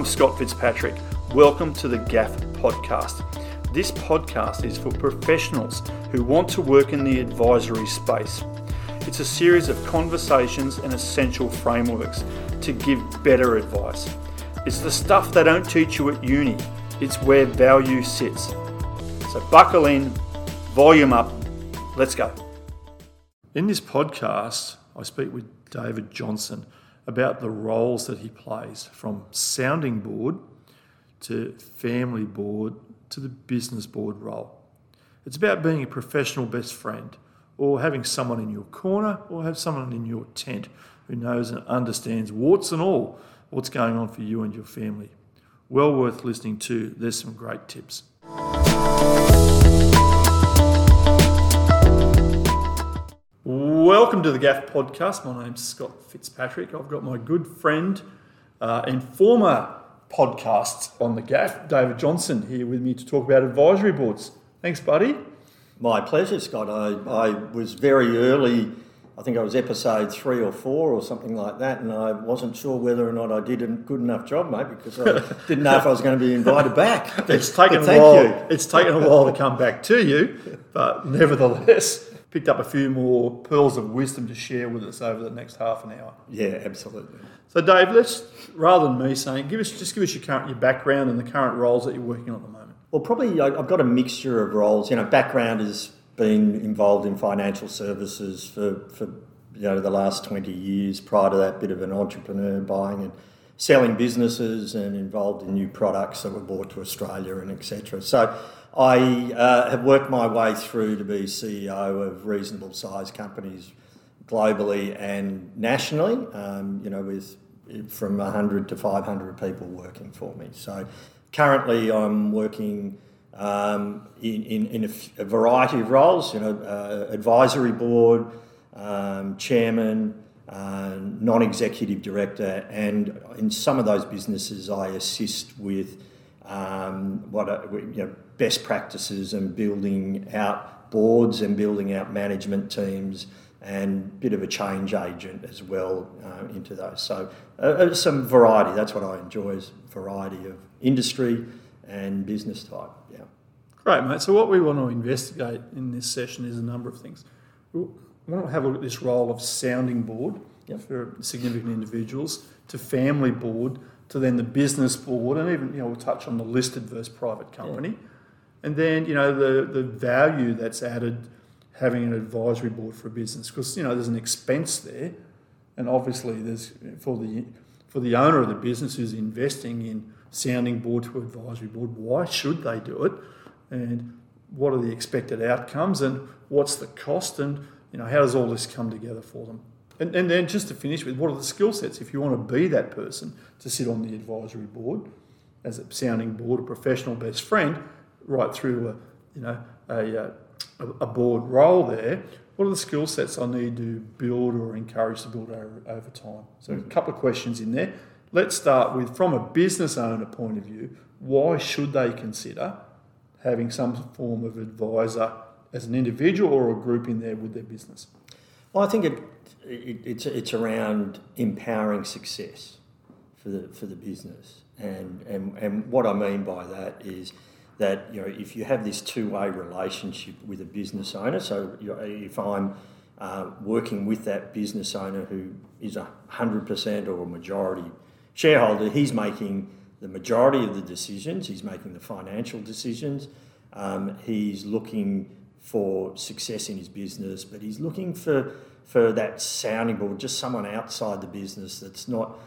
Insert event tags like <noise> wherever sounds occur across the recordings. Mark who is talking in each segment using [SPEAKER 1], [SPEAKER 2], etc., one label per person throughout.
[SPEAKER 1] I'm Scott Fitzpatrick. Welcome to the GAF podcast. This podcast is for professionals who want to work in the advisory space. It's a series of conversations and essential frameworks to give better advice. It's the stuff they don't teach you at uni, it's where value sits. So buckle in, volume up, let's go. In this podcast, I speak with David Johnstone about the roles that he plays from sounding board to family board to the business board role. It's about being a professional best friend or having someone in your corner or have someone in your tent who knows and understands warts and all what's going on for you and your family. Well worth listening to. There's some great tips. Welcome to the GAF podcast. My name's Scott Fitzpatrick. I've got my good friend uh, and former podcast on the GAF, David Johnstone, here with me to talk about advisory boards. Thanks, buddy.
[SPEAKER 2] My pleasure, Scott. I, I was very early, I think I was episode three or four or something like that, and I wasn't sure whether or not I did a good enough job, mate, because I <laughs> didn't know if I was going to be invited back.
[SPEAKER 1] It's taken a while.
[SPEAKER 2] you.
[SPEAKER 1] It's taken a while to come back to you, but nevertheless, picked up a few more pearls of wisdom to share with us over the next half an hour.
[SPEAKER 2] Yeah, absolutely.
[SPEAKER 1] So, Dave, let's rather than me saying, give us just give us your current your background and the current roles that you're working on at the moment.
[SPEAKER 2] Well, probably I've got a mixture of roles. You know, background has been involved in financial services for, for you know the last twenty years. Prior to that, bit of an entrepreneur, buying and selling businesses, and involved in new products that were brought to Australia and etc. So, I uh, have worked my way through to be CEO of reasonable sized companies globally and nationally. Um, you know, with from 100 to 500 people working for me. So currently I'm working um, in, in, in a, f- a variety of roles, you know, uh, advisory board, um, chairman, uh, non-executive director, and in some of those businesses I assist with um, what are, you know, best practices and building out boards and building out management teams and bit of a change agent as well uh, into those. So uh, uh, some variety. That's what I enjoy is variety of industry and business type. Yeah.
[SPEAKER 1] Great, mate. So, what we want to investigate in this session is a number of things. We want to have a look at this role of sounding board
[SPEAKER 2] Yep.
[SPEAKER 1] for significant individuals, to family board, to then the business board, and even you know we'll touch on the listed versus private company, and then you know the the value that's added having an advisory board for a business because you know there's an expense there, and obviously there's for the for the owner of the business who's investing in sounding board to advisory board. Why should they do it? and what are the expected outcomes and what's the cost and you know how does all this come together for them and, and then just to finish with what are the skill sets if you want to be that person to sit on the advisory board as a sounding board a professional best friend right through to a you know a, uh, a, a board role there what are the skill sets I need to build or encourage to build over, over time so a couple of questions in there let's start with from a business owner point of view why should they consider having some form of advisor as an individual or a group in there with their business.
[SPEAKER 2] Well, I think it, it, it's, it's around empowering success for the, for the business. And, and, and what I mean by that is that you know, if you have this two way relationship with a business owner, so if I'm uh, working with that business owner who is a 100% or a majority shareholder, he's making the majority of the decisions, he's making the financial decisions, um, he's looking for success in his business, but he's looking for, for that sounding board, just someone outside the business that's not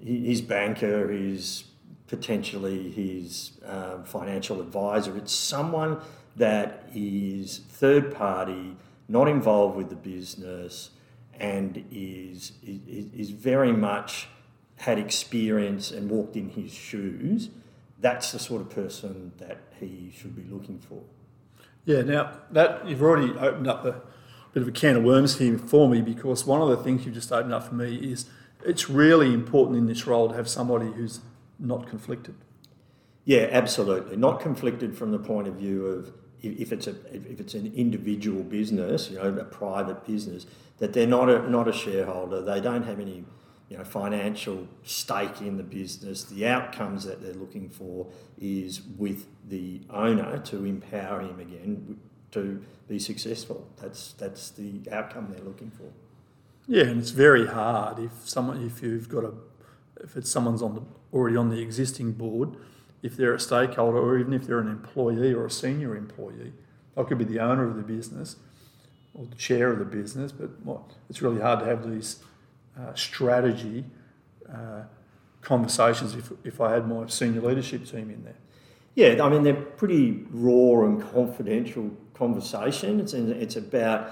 [SPEAKER 2] his banker, his potentially his um, financial advisor. It's someone that is third party, not involved with the business, and is, is, is very much had experience and walked in his shoes. That's the sort of person that he should be looking for.
[SPEAKER 1] Yeah, now that you've already opened up a bit of a can of worms here for me because one of the things you've just opened up for me is it's really important in this role to have somebody who's not conflicted.
[SPEAKER 2] Yeah, absolutely. Not conflicted from the point of view of if it's a if it's an individual business, you know, a private business, that they're not a not a shareholder. They don't have any you know, financial stake in the business. The outcomes that they're looking for is with the owner to empower him again to be successful. That's that's the outcome they're looking for.
[SPEAKER 1] Yeah, and it's very hard if someone if you've got a if it's someone's on the already on the existing board, if they're a stakeholder or even if they're an employee or a senior employee, I could be the owner of the business or the chair of the business, but it's really hard to have these uh, strategy uh, conversations if, if I had my senior leadership team in there.
[SPEAKER 2] Yeah, I mean, they're pretty raw and confidential conversations, and it's about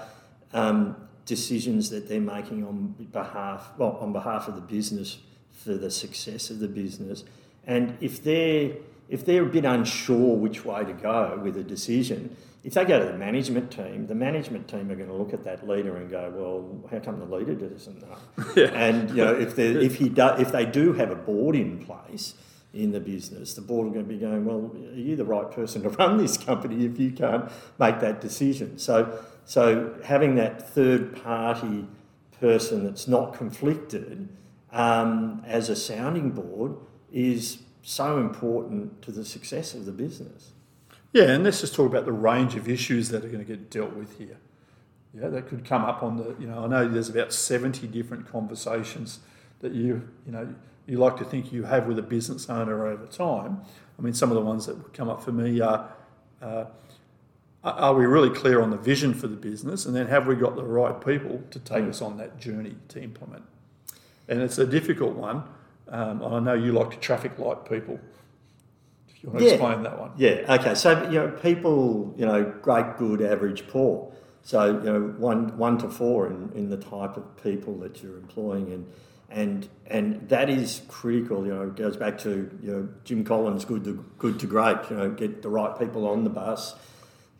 [SPEAKER 2] um, decisions that they're making on behalf, well, on behalf of the business for the success of the business. And if they're if they're a bit unsure which way to go with a decision, if they go to the management team, the management team are going to look at that leader and go, "Well, how come the leader doesn't know?" <laughs> Yeah. And you know, if they if he do, if they do have a board in place in the business, the board are going to be going, "Well, are you the right person to run this company if you can't make that decision?" So, so having that third party person that's not conflicted um, as a sounding board is so important to the success of the business.
[SPEAKER 1] Yeah, and let's just talk about the range of issues that are going to get dealt with here. Yeah, that could come up on the, you know, I know there's about 70 different conversations that you, you know, you like to think you have with a business owner over time. I mean, some of the ones that would come up for me are, uh, are we really clear on the vision for the business? And then have we got the right people to take mm. us on that journey to implement? And it's a difficult one. Um, I know you like to traffic light people If you want to
[SPEAKER 2] yeah.
[SPEAKER 1] explain that one?
[SPEAKER 2] Yeah. Okay. So you know, people, you know, great, good, average, poor. So you know, one one to four in, in the type of people that you're employing, and and and that is critical. You know, it goes back to you know Jim Collins, good to good to great. You know, get the right people on the bus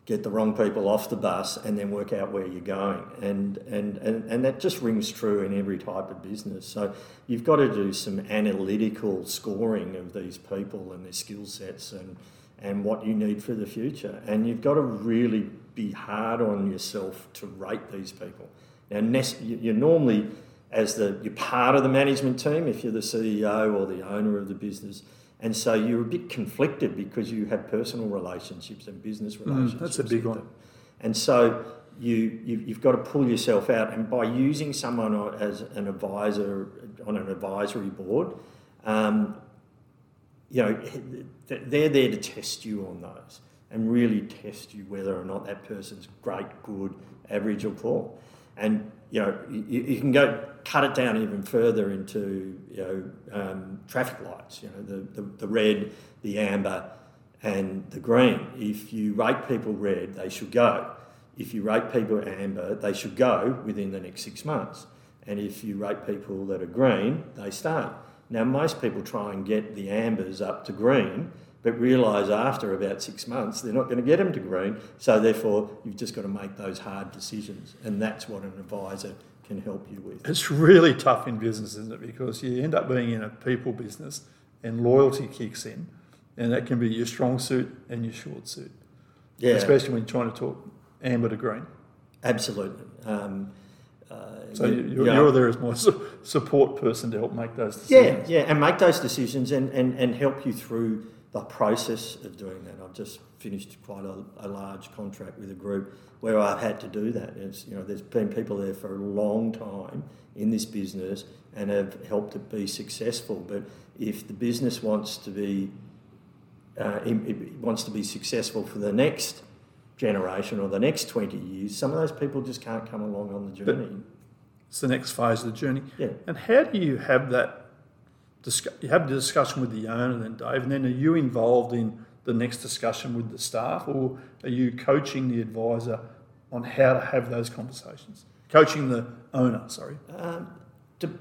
[SPEAKER 2] get the wrong people off the bus and then work out where you're going. And, and, and, and that just rings true in every type of business. So you've got to do some analytical scoring of these people and their skill sets and, and what you need for the future. And you've got to really be hard on yourself to rate these people. Now, you're normally, as the, you're part of the management team, if you're the CEO or the owner of the business, and so you're a bit conflicted because you have personal relationships and business relationships.
[SPEAKER 1] Mm, that's a big one.
[SPEAKER 2] And so you, you have got to pull yourself out, and by using someone as an advisor on an advisory board, um, you know they're there to test you on those and really test you whether or not that person's great, good, average, or poor. And you know, you, you, can go cut it down even further into you know um, traffic lights. You know, the, the, the red, the amber, and the green. If you rate people red, they should go. If you rate people amber, they should go within the next six months. And if you rate people that are green, they stay. Now, most people try and get the ambers up to green but realise after about six months they're not going to get them to green. So therefore, you've just got to make those hard decisions, and that's what an advisor can help you with.
[SPEAKER 1] It's really tough in business, isn't it? Because you end up being in a people business, and loyalty kicks in, and that can be your strong suit and your short suit. Yeah. Especially when you're trying to talk amber to green.
[SPEAKER 2] Absolutely. Um,
[SPEAKER 1] uh, so you, are you there as my support person to help make those decisions.
[SPEAKER 2] Yeah, yeah, and make those decisions and, and, and help you through the process of doing that. I've just finished quite a, a, large contract with a group where I've had to do that. It's, you know, there's been people there for a long time in this business and have helped it be successful. But if the business wants to be uh, it wants to be successful for the next generation or the next 20 years, some of those people just can't come along on the journey. But
[SPEAKER 1] it's the next phase of the journey.
[SPEAKER 2] Yeah.
[SPEAKER 1] And how do you have that you have the discussion with the owner then, Dave, and then are you involved in the next discussion with the staff or are you coaching the advisor on how to have those conversations? Coaching the owner, sorry. Um,
[SPEAKER 2] de-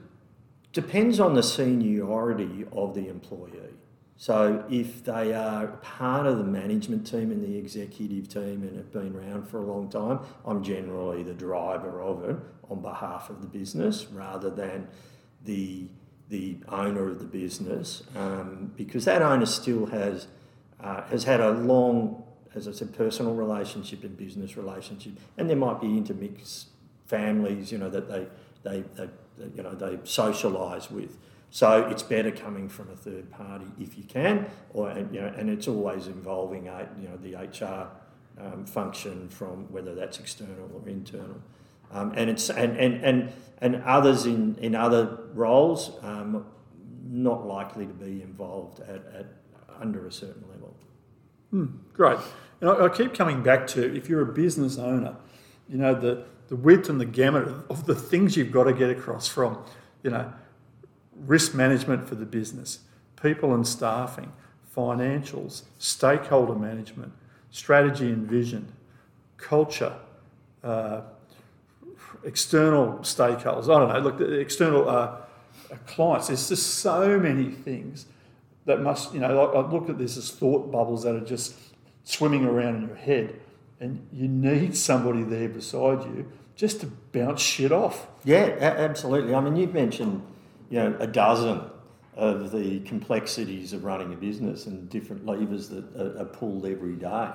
[SPEAKER 2] depends on the seniority of the employee. So if they are part of the management team and the executive team and have been around for a long time, I'm generally the driver of it on behalf of the business rather than the the owner of the business um, because that owner still has uh, has had a long, as I said, personal relationship and business relationship, and there might be intermixed families, you know, that they they, they you know they socialise with. So it's better coming from a third party if you can, or you know, and it's always involving a, you know the HR um, function from whether that's external or internal. Um, and it's and, and, and, and others in, in other roles um, not likely to be involved at, at under a certain level.
[SPEAKER 1] Hmm, great. And I, I, keep coming back to if you're a business owner, you know the the width and the gamut of, the things you've got to get across from, you know, risk management for the business, people and staffing, financials, stakeholder management, strategy and vision, culture, uh, external stakeholders. I don't know. Look, the external uh, clients. There's just so many things that must. You know, I, I look at this as thought bubbles that are just swimming around in your head, and you need somebody there beside you just to bounce shit off.
[SPEAKER 2] Yeah, absolutely. I mean, you've mentioned, you know, a dozen of the complexities of running a business and different levers that are pulled every day.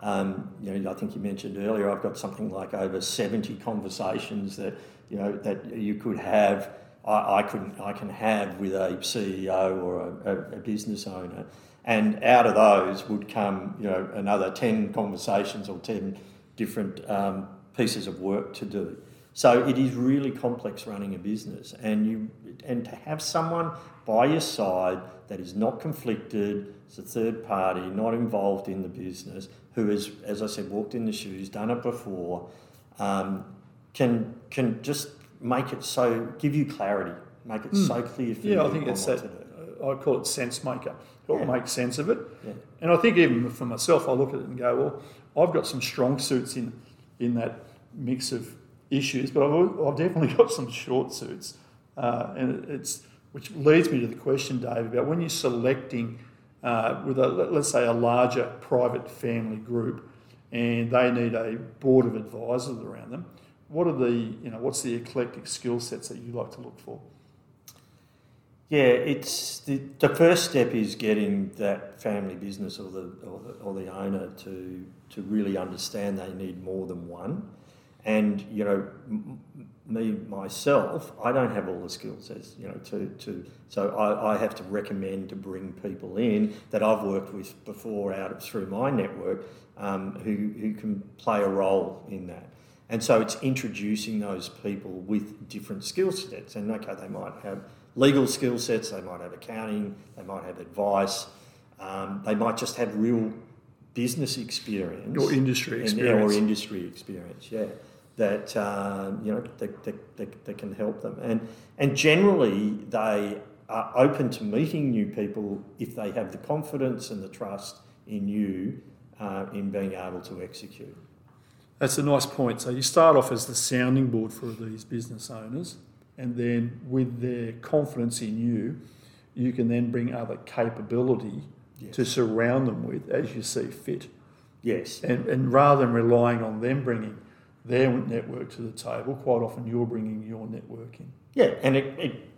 [SPEAKER 2] Um, you know, I think you mentioned earlier, I've got something like over 70 conversations that, you know, that you could have, I, I, could, I can have with a CEO or a, a, business owner. And out of those would come, you know, another 10 conversations or 10 different um, pieces of work to do. So it is really complex running a business, and you and to have someone by your side that is not conflicted, it's a third party, not involved in the business, who has, as I said, walked in the shoes, done it before, um, can can just make it so give you clarity, make it mm. so clear for
[SPEAKER 1] yeah,
[SPEAKER 2] you.
[SPEAKER 1] Yeah, I think it's that. I call it sense maker. Help yeah. make sense of it.
[SPEAKER 2] Yeah.
[SPEAKER 1] And I think even for myself, I look at it and go, well, I've got some strong suits in in that mix of issues, but I've, I've definitely <laughs> got some short suits, uh, and it's which leads me to the question, Dave, about when you're selecting uh, with a let's say a larger private family group, and they need a board of advisors around them. What are the you know what's the eclectic skill sets that you like to look for?
[SPEAKER 2] Yeah, it's the, the first step is getting that family business or the, or the or the owner to to really understand they need more than one, and you know me myself, I don't have all the skills as you know to to so I, I have to recommend to bring people in that I've worked with before out of, through my network um, who who can play a role in that. And so it's introducing those people with different skill sets. And okay, they might have legal skill sets, they might have accounting, they might have advice, um, they might just have real business experience
[SPEAKER 1] or industry experience,
[SPEAKER 2] or industry experience. Yeah that um, you know that, that, that, that, can help them. And and generally they are open to meeting new people if they have the confidence and the trust in you uh, in being able to execute.
[SPEAKER 1] That's a nice point. So you start off as the sounding board for these business owners, and then with their confidence in you, you can then bring other capability yes. to surround them with as you see fit.
[SPEAKER 2] Yes.
[SPEAKER 1] And, and rather than relying on them bringing their network to the table, quite often you're bringing your network in.
[SPEAKER 2] Yeah, and it, it,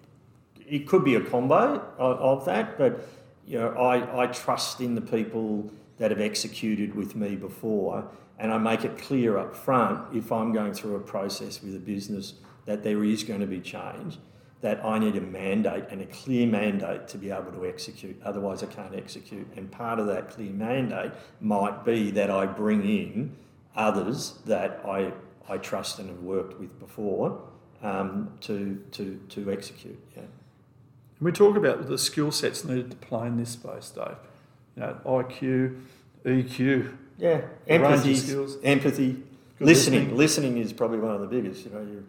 [SPEAKER 2] it could be a combo of, of, that, but you know, I, I trust in the people that have executed with me before, and I make it clear up front if I'm going through a process with a business that there is going to be change, that I need a mandate and a clear mandate to be able to execute. Otherwise, I can't execute. And part of that clear mandate might be that I bring in others that I, I trust and have worked with before um, to, to, to execute. Yeah.
[SPEAKER 1] we talk about the skill sets needed to play in this space, Dave. You know, IQ, EQ.
[SPEAKER 2] Yeah, empathy, empathy, listening. listening. Listening is probably one of the biggest. You know, you,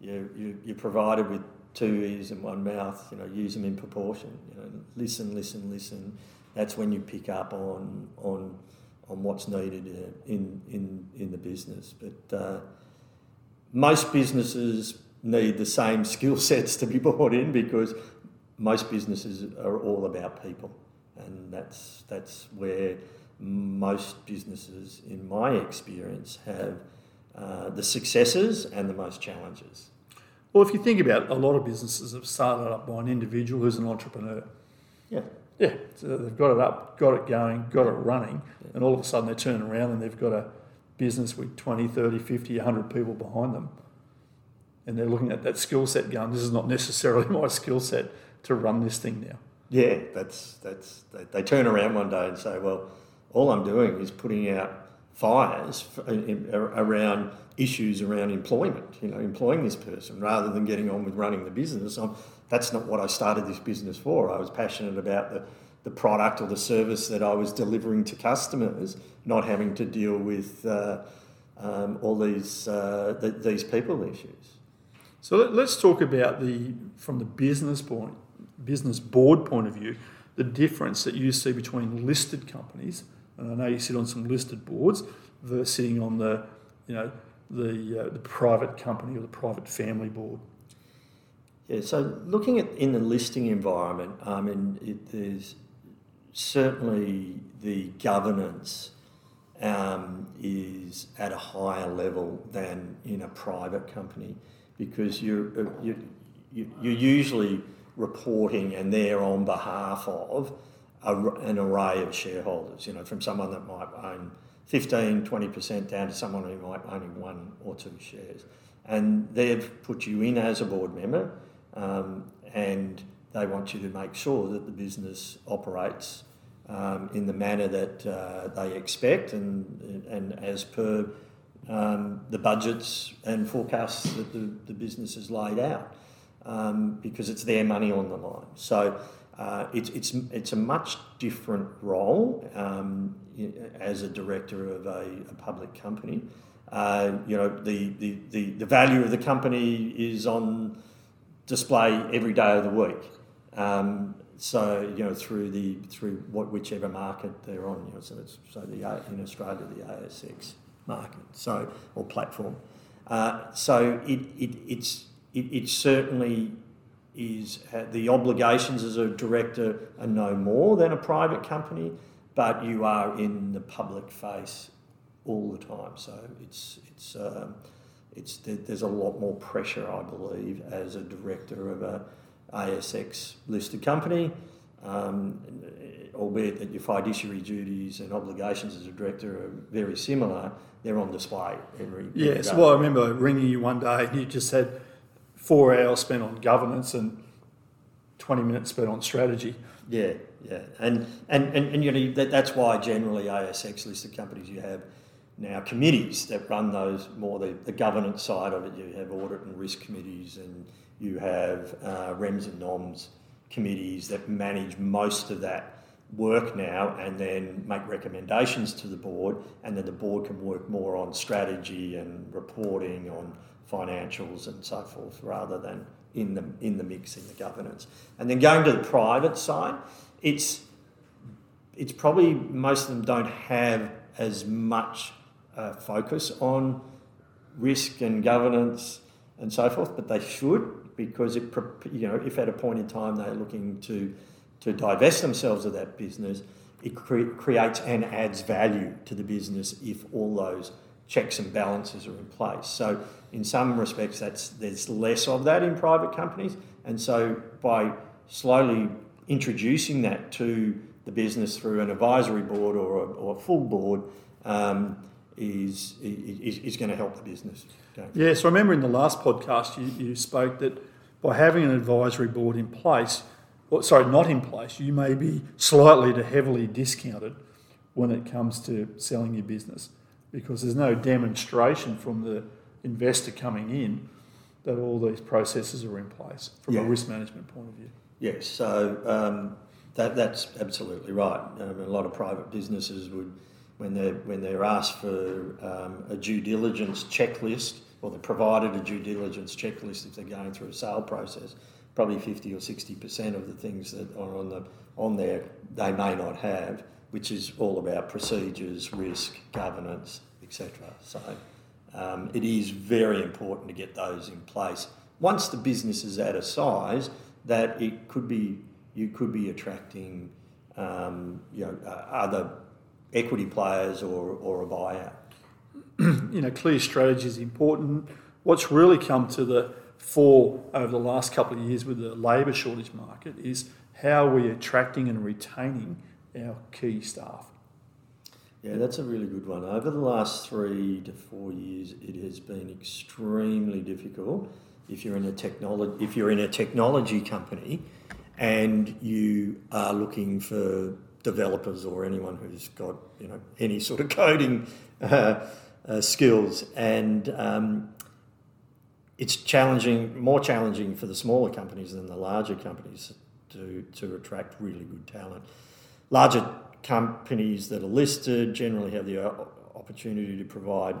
[SPEAKER 2] you, you, you're provided with two ears and one mouth. You know, use them in proportion. You know, listen, listen, listen. That's when you pick up on on on what's needed in, in, in the business. But uh, most businesses need the same skill <laughs> sets to be brought in because most businesses are all about people. And that's, that's where most businesses, in my experience, have uh, the successes and the most challenges.
[SPEAKER 1] Well, if you think about it, a lot of businesses have started up by an individual who's an entrepreneur.
[SPEAKER 2] Yeah.
[SPEAKER 1] Yeah, so they've got it up, got it going, got it running, and all of a sudden they turn around and they've got a business with 20, 30, 50, 100 people behind them. and they're looking at that skill set going, this is not necessarily <laughs> my skill set to run this thing now.
[SPEAKER 2] Yeah, that's that's they, they turn around one day and say, well, all I'm doing is putting out fires around issues around employment. You know, employing this person rather than getting on with running the business. I'm, that's not what I started this business for. I was passionate about the the product or the service that I was delivering to customers, not having to deal with uh, um, all these uh, th- these people issues.
[SPEAKER 1] So let, us talk about the from the business point, business board point of view, the difference that you see between listed companies, and I know you sit on some listed boards, versus sitting on the you know the uh, the private company or the private family board.
[SPEAKER 2] Yeah, so looking at in the listing environment, I mean, it, there's certainly the governance um, is at a higher level than in a private company because you're, uh, you're, you're usually reporting and they're on behalf of a, an array of shareholders, you know, from someone that might own 15, 20% down to someone who might own one or two shares. And they've put you in as a board member um, and they want you to make sure that the business operates um, in the manner that uh, they expect and, and as per um, the budgets and forecasts that the, the business has laid out um, because it's their money on the line. So uh, it's, it's, it's a much different role um, as a director of a, a public company. Uh, you know, the, the, the, the value of the company is on display every day of the week. Um, so you know through the through what whichever market they're on. You know, so it's, so the in Australia the ASX market, so or platform. Uh, so it, it it's it, it certainly is uh, the obligations as a director are no more than a private company, but you are in the public face all the time. So it's it's um, it's there's a lot more pressure, I believe, as a director of a ASX listed company, um, albeit that your fiduciary duties and obligations as a director are very similar, they're on display every,
[SPEAKER 1] Yes, well, I remember ringing you one day and you just said four hours spent on governance and 20 minutes spent on strategy.
[SPEAKER 2] Yeah, yeah. And, and, and, and you know, that, that's why generally ASX listed companies you have now committees that run those more the, the governance side of it. You have audit and risk committees and you have uh, REMS and NOMS committees that manage most of that work now and then make recommendations to the board and then the board can work more on strategy and reporting on financials and so forth rather than in the in the mix in the governance. And then going to the private side it's it's probably most of them don't have as much uh, focus on risk and governance and so forth but they should because it, you know, if at a point in time they're looking to, to divest themselves of that business, it cre- creates and adds value to the business if all those checks and balances are in place. So, in some respects, that's there's less of that in private companies, and so by slowly introducing that to the business through an advisory board or a, or a full board um, is, is, is going to help the business.
[SPEAKER 1] Yeah, so I remember in the last podcast you, you spoke that by having an advisory board in place, or, sorry, not in place, you may be slightly to heavily discounted when it comes to selling your business because there's no demonstration from the investor coming in that all these processes are in place from yeah. a risk management point of view.
[SPEAKER 2] Yes, so um, that, that's absolutely right. Um, a lot of private businesses would, when they're, when they're asked for um, a due diligence checklist, or they provided a due diligence checklist if they're going through a sale process. Probably 50 or 60% of the things that are on, the, on there they may not have, which is all about procedures, risk, governance, etc. So um, it is very important to get those in place. Once the business is at a size that it could be, you could be attracting um, you know, uh, other equity players or, or a buyout. <clears throat>
[SPEAKER 1] you know, clear strategy is important. What's really come to the fore over the last couple of years with the labour shortage market is how we're attracting and retaining our key staff.
[SPEAKER 2] Yeah, that's a really good one. Over the last three to four years, it has been extremely difficult if you're in a technology if you're in a technology company and you are looking for developers or anyone who's got you know any sort of coding uh, uh, skills and um, it's challenging more challenging for the smaller companies than the larger companies to, to attract really good talent larger companies that are listed generally have the opportunity to provide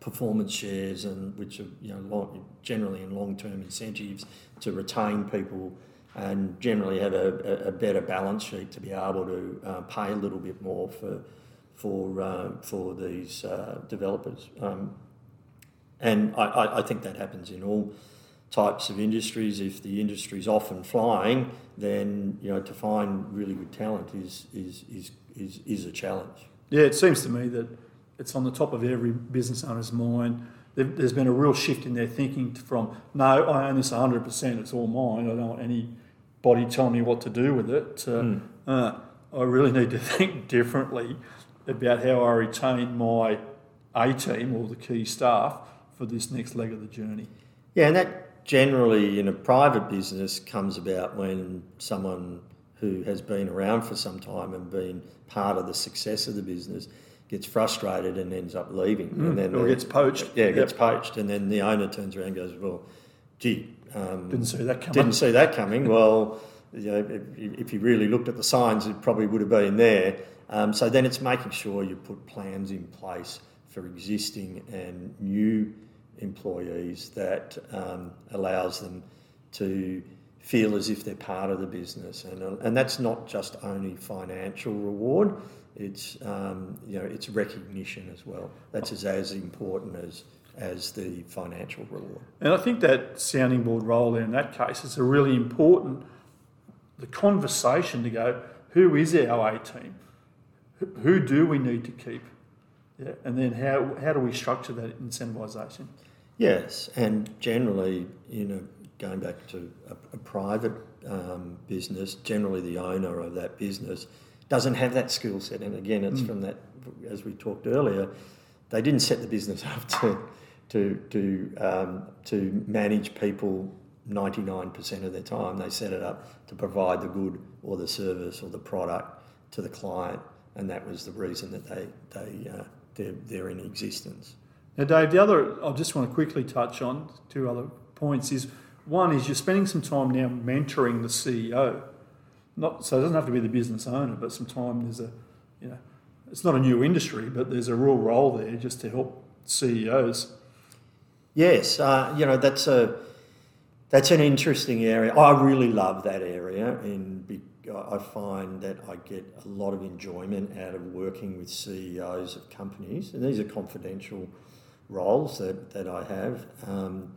[SPEAKER 2] performance shares and which are you know long, generally in long-term incentives to retain people and generally have a, a better balance sheet to be able to uh, pay a little bit more for for uh, for these uh, developers. Um, and I, I think that happens in all types of industries. If the industry is often flying, then you know to find really good talent is is is is, is a challenge.
[SPEAKER 1] Yeah, it seems to me that it's on the top of every business owner's mind. There's been a real shift in their thinking from no, I own this 100%, it's all mine. I don't want anybody telling me what to do with it. To, mm. uh, I really need to <laughs> think differently about how I retain my A team or the key staff for this next leg of the journey.
[SPEAKER 2] Yeah, and that generally in a private business comes about when someone who has been around for some time and been part of the success of the business gets frustrated and ends up leaving,
[SPEAKER 1] mm, and
[SPEAKER 2] then
[SPEAKER 1] or gets poached.
[SPEAKER 2] Yeah, yep. gets poached, and then the owner turns around and goes, "Well, gee, um,
[SPEAKER 1] didn't see that coming."
[SPEAKER 2] Didn't see that coming. <laughs> well, you know, if, if, you really looked at the signs, it probably would have been there. Um, so then it's making sure you put plans in place for existing and new employees that um, allows them to feel as if they're part of the business, and and that's not just only financial reward it's um, you know it's recognition as well. That's as, as important as as the financial reward.
[SPEAKER 1] And I think that sounding board role in that case is a really important the conversation to go who is our A team, who do we need to keep, yeah, and then how how do we structure that incentivisation?
[SPEAKER 2] Yes, and generally, you know, going back to a, a private um, business, generally the owner of that business doesn't have that skill set. And again, it's mm. from that, as we talked earlier, they didn't set the business <laughs> up to to to um, to manage people 99% of their time. They set it up to provide the good or the service or the product to the client, and that was the reason that they they uh, they're, they're in existence.
[SPEAKER 1] Now, Dave, the other I just want to quickly touch on two other points is one is you're spending some time now mentoring the CEO not so it doesn't have to be the business owner, but sometimes there's a, you know, it's not a new industry, but there's a real role there just to help CEOs.
[SPEAKER 2] Yes, uh, you know that's a that's an interesting area. I really love that area, and I find that I get a lot of enjoyment out of working with CEOs of companies, and these are confidential roles that, that I have. Um,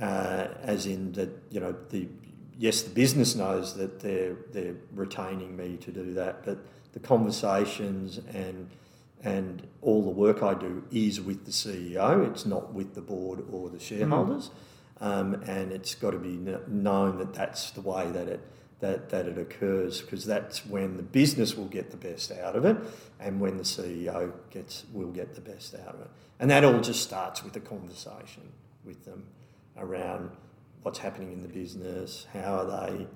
[SPEAKER 2] uh, as in that, you know, the yes, the business knows that they're they're retaining me to do that, but the conversations and and all the work I do is with the CEO. It's not with the board or the shareholders, mm. um, and it's got to be known that that's the way that it that that it occurs because that's when the business will get the best out of it, and when the CEO gets will get the best out of it, and that all just starts with a conversation with them around what's happening in the business, how are they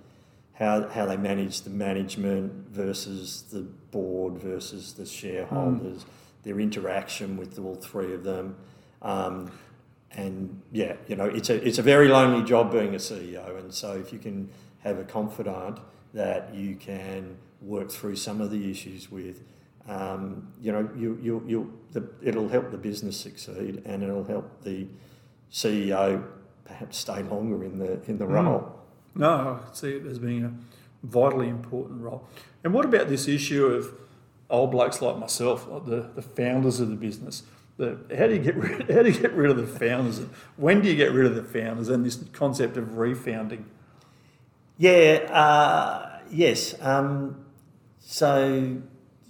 [SPEAKER 2] how, how they manage the management versus the board versus the shareholders, mm. their interaction with all three of them. Um, and yeah, you know, it's a it's a very lonely job being a CEO. And so if you can have a confidant that you can work through some of the issues with, um, you know, you you you the, it'll help the business succeed and it'll help the CEO perhaps stay longer in the in the mm. role.
[SPEAKER 1] No, I see it as being a vitally important role. And what about this issue of old blokes like myself, like the, the founders of the business? The, how do you get rid, <laughs> how do you get rid of the founders? When do you get rid of the founders? And this concept of refounding.
[SPEAKER 2] Yeah. Uh, yes. Um, so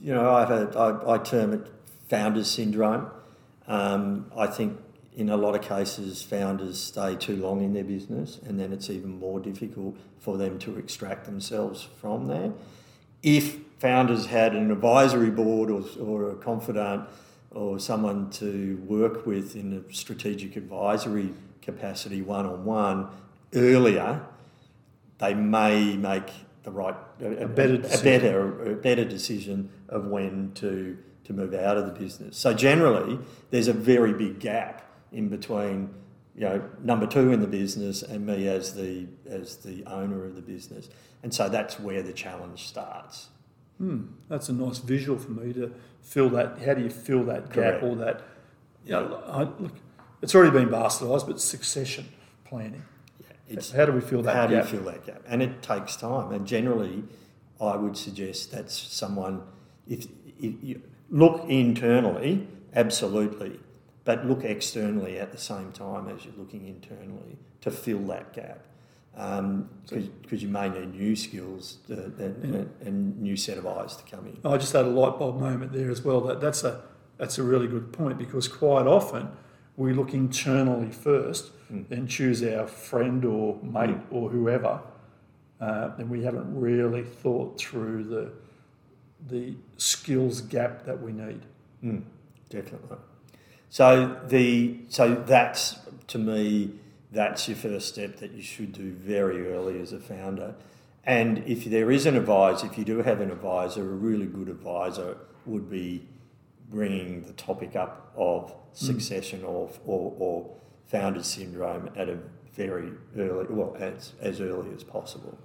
[SPEAKER 2] you know, I have a, I, I term it founders syndrome. Um, I think in a lot of cases, founders stay too long in their business, and then it's even more difficult for them to extract themselves from there. If founders had an advisory board or, or a confidant or someone to work with in a strategic advisory capacity one on one earlier, they may make the right a,
[SPEAKER 1] A better
[SPEAKER 2] a
[SPEAKER 1] decision.
[SPEAKER 2] better a better decision of when to to move out of the business. So generally, there's a very big gap in between you know number two in the business and me as the as the owner of the business, and so that's where the challenge starts.
[SPEAKER 1] Hmm, that's a nice visual for me to fill that. How do you fill that
[SPEAKER 2] Correct.
[SPEAKER 1] gap or that? You know, I, look, it's already been bastardised, but succession planning.
[SPEAKER 2] It's
[SPEAKER 1] How do we fill that
[SPEAKER 2] how
[SPEAKER 1] gap?
[SPEAKER 2] do you fill that gap? And it takes time. And generally, I would suggest that's someone. If, if you look internally, absolutely, but look externally at the same time as you're looking internally to fill that gap. Um, because you may need new skills uh, to, and, and new set of eyes to come in.
[SPEAKER 1] I just had a light bulb moment there as well. That that's a that's a really good point because quite often we look internally first
[SPEAKER 2] Mm.
[SPEAKER 1] and choose our friend or mate or whoever, uh, and we haven't really thought through the the skills gap that we need.
[SPEAKER 2] Mm, definitely. So the so that's to me that's your first step that you should do very early as a founder. And if there is an advisor, if you do have an advisor, a really good advisor would be bringing the topic up of succession or, or, or founder syndrome at a very early, well, as, as early as possible.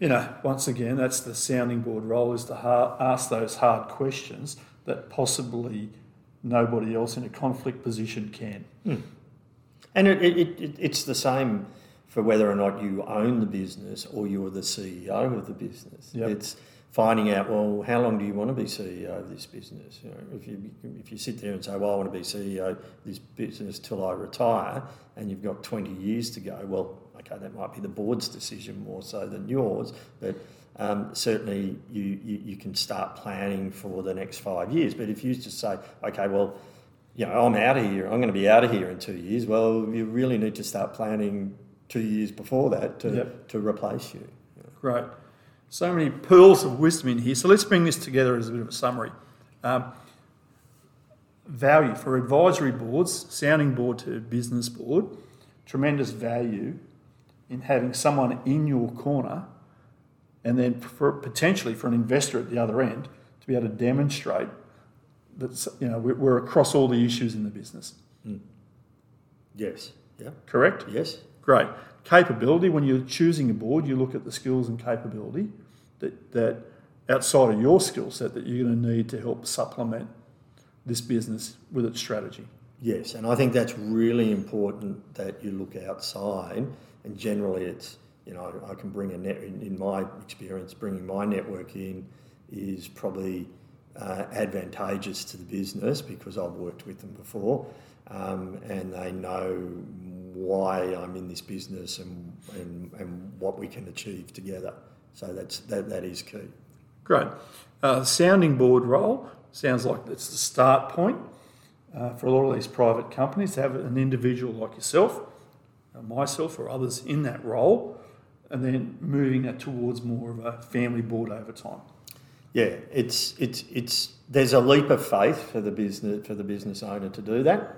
[SPEAKER 1] You know, once again, that's the sounding board role is to ha- ask those hard questions that possibly nobody else in a conflict position can. Hmm.
[SPEAKER 2] And it, it, it, it's the same for whether or not you own the business or you're the CEO of the business.
[SPEAKER 1] Yep.
[SPEAKER 2] It's finding out, well, how long do you want to be CEO of this business? You know, if you if you sit there and say, well, I want to be CEO of this business till I retire, and you've got 20 years to go, well, okay, that might be the board's decision more so than yours, but um, certainly you, you, you can start planning for the next five years. But if you just say, okay, well, you know, I'm out of here, I'm going to be out of here in two years, well, you really need to start planning two years before that to,
[SPEAKER 1] Yep.
[SPEAKER 2] to replace you.
[SPEAKER 1] Great. So many pearls of wisdom in here. So let's bring this together as a bit of a summary. Um, value for advisory boards, sounding board to business board, tremendous value in having someone in your corner and then for potentially for an investor at the other end to be able to demonstrate that you know we're, we're across all the issues in the business.
[SPEAKER 2] Yes. Yeah.
[SPEAKER 1] Correct?
[SPEAKER 2] Yes.
[SPEAKER 1] Great. Capability, when you're choosing a board, you look at the skills and capability that, that outside of your skill set that you're going to need to help supplement this business with its strategy.
[SPEAKER 2] Yes, and I think that's really important that you look outside. And generally, it's you know I can bring a net in, in my experience, bringing my network in is probably uh, advantageous to the business because I've worked with them before, um, and they know why I'm in this business and, and and what we can achieve together. So that's that that is key.
[SPEAKER 1] Great. Uh, sounding board role sounds like it's the start point uh, for a lot of these private companies to have an individual like yourself, uh, myself, or others in that role, and then moving that towards more of a family board over time.
[SPEAKER 2] Yeah, it's it's it's there's a leap of faith for the business for the business owner to do that.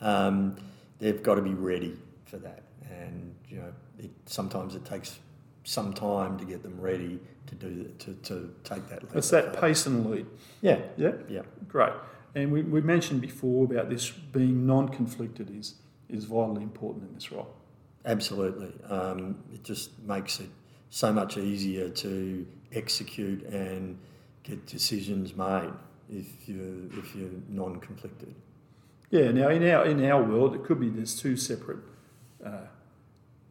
[SPEAKER 2] Um, they've got to be ready for that, and you know, it, sometimes it takes some time to get them ready to do to, to take that.
[SPEAKER 1] It's that pace and lead.
[SPEAKER 2] Yeah,
[SPEAKER 1] Yeah.
[SPEAKER 2] yeah,
[SPEAKER 1] Great. And we, we mentioned before about this being non-conflicted is, is vitally important in this role.
[SPEAKER 2] absolutely. Um, it just makes it so much easier to execute and get decisions made if you if you're non-conflicted.
[SPEAKER 1] Yeah. Now in our in our world, it could be there's two separate uh,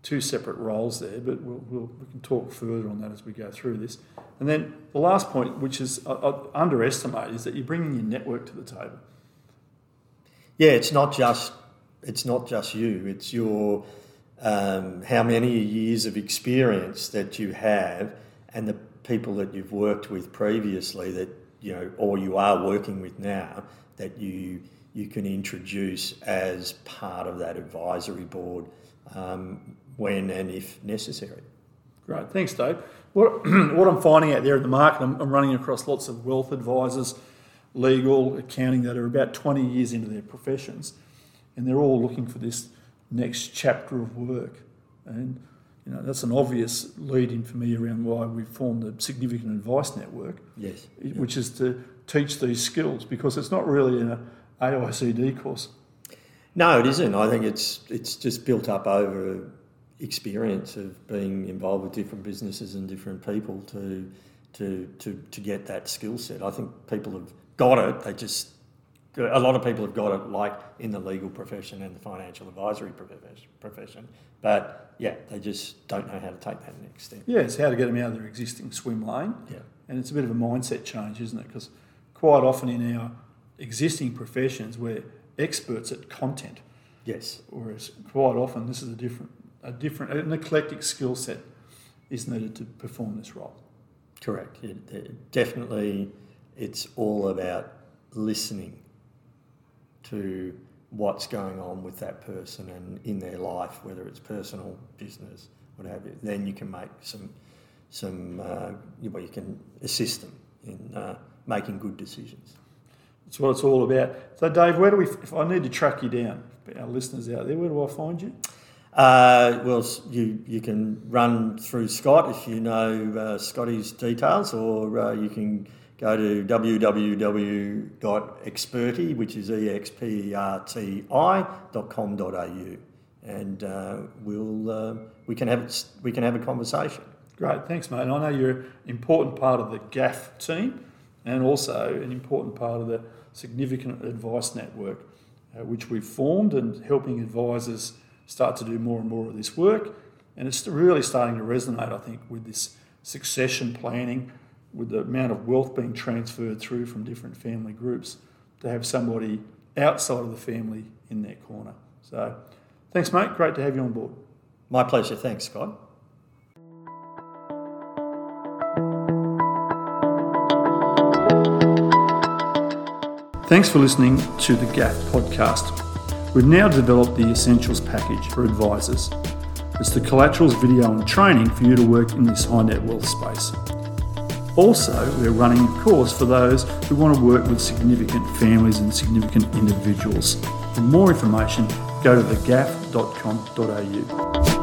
[SPEAKER 1] two separate roles there, but we'll, we'll, we can talk further on that as we go through this. And then the last point, which is I, I underestimate, is that you're bringing your network to the table.
[SPEAKER 2] Yeah, it's not just it's not just you. It's your um, how many years of experience that you have, and the people that you've worked with previously that you know, or you are working with now that you you can introduce as part of that advisory board um, when and if necessary.
[SPEAKER 1] Great, thanks, Dave. What, <clears throat> what I'm finding out there in the market, I'm, I'm running across lots of wealth advisors, legal, accounting that are about 20 years into their professions, and they're all looking for this next chapter of work. And you know, that's an obvious lead in for me around why we formed the Significant Advice Network,
[SPEAKER 2] Yes.
[SPEAKER 1] which is to teach these skills because it's not really an AICD course.
[SPEAKER 2] No, it isn't. I think it's it's just built up over experience of being involved with different businesses and different people to to to to get that skill set. I think people have got it. They just a lot of people have got it, like in the legal profession and the financial advisory profession. But yeah, they just don't know how to take that next step.
[SPEAKER 1] Yeah, it's how to get them out of their existing swim lane.
[SPEAKER 2] Yeah.
[SPEAKER 1] And it's a bit of a mindset change, isn't it? Because quite often in our existing professions, we're experts at content.
[SPEAKER 2] Yes.
[SPEAKER 1] Whereas quite often this is a different, a different, an eclectic skill set is needed to perform this role.
[SPEAKER 2] Correct. It, it, definitely, it's all about listening to what's going on with that person and in their life, whether it's personal, business, whatever. Then you can make some, some, uh, well, you can assist them in uh, making good decisions.
[SPEAKER 1] That's what it's all about. So, Dave, where do we? If I need to track you down, our listeners out there, where do I find you?
[SPEAKER 2] Uh, well, you you can run through Scott if you know uh, Scotty's details, or uh, you can go to www.experti, which is experti.com.au, and uh, we'll uh, we can have we can have a conversation.
[SPEAKER 1] Great, thanks, mate. And I know you're an important part of the GAF team, and also an important part of the significant advice network, uh, which we've formed and helping advisors start to do more and more of this work. And it's really starting to resonate, I think, with this succession planning, with the amount of wealth being transferred through from different family groups, to have somebody outside of the family in their corner. So, thanks, mate. Great to have you on board.
[SPEAKER 2] My pleasure. Thanks, Scott.
[SPEAKER 1] Thanks for listening to the GAF podcast. We've now developed the Essentials package for advisors. It's the collaterals, video, and training for you to work in this high net wealth space. Also, we're running a course for those who want to work with significant families and significant individuals. For more information, go to thegaf.com.au.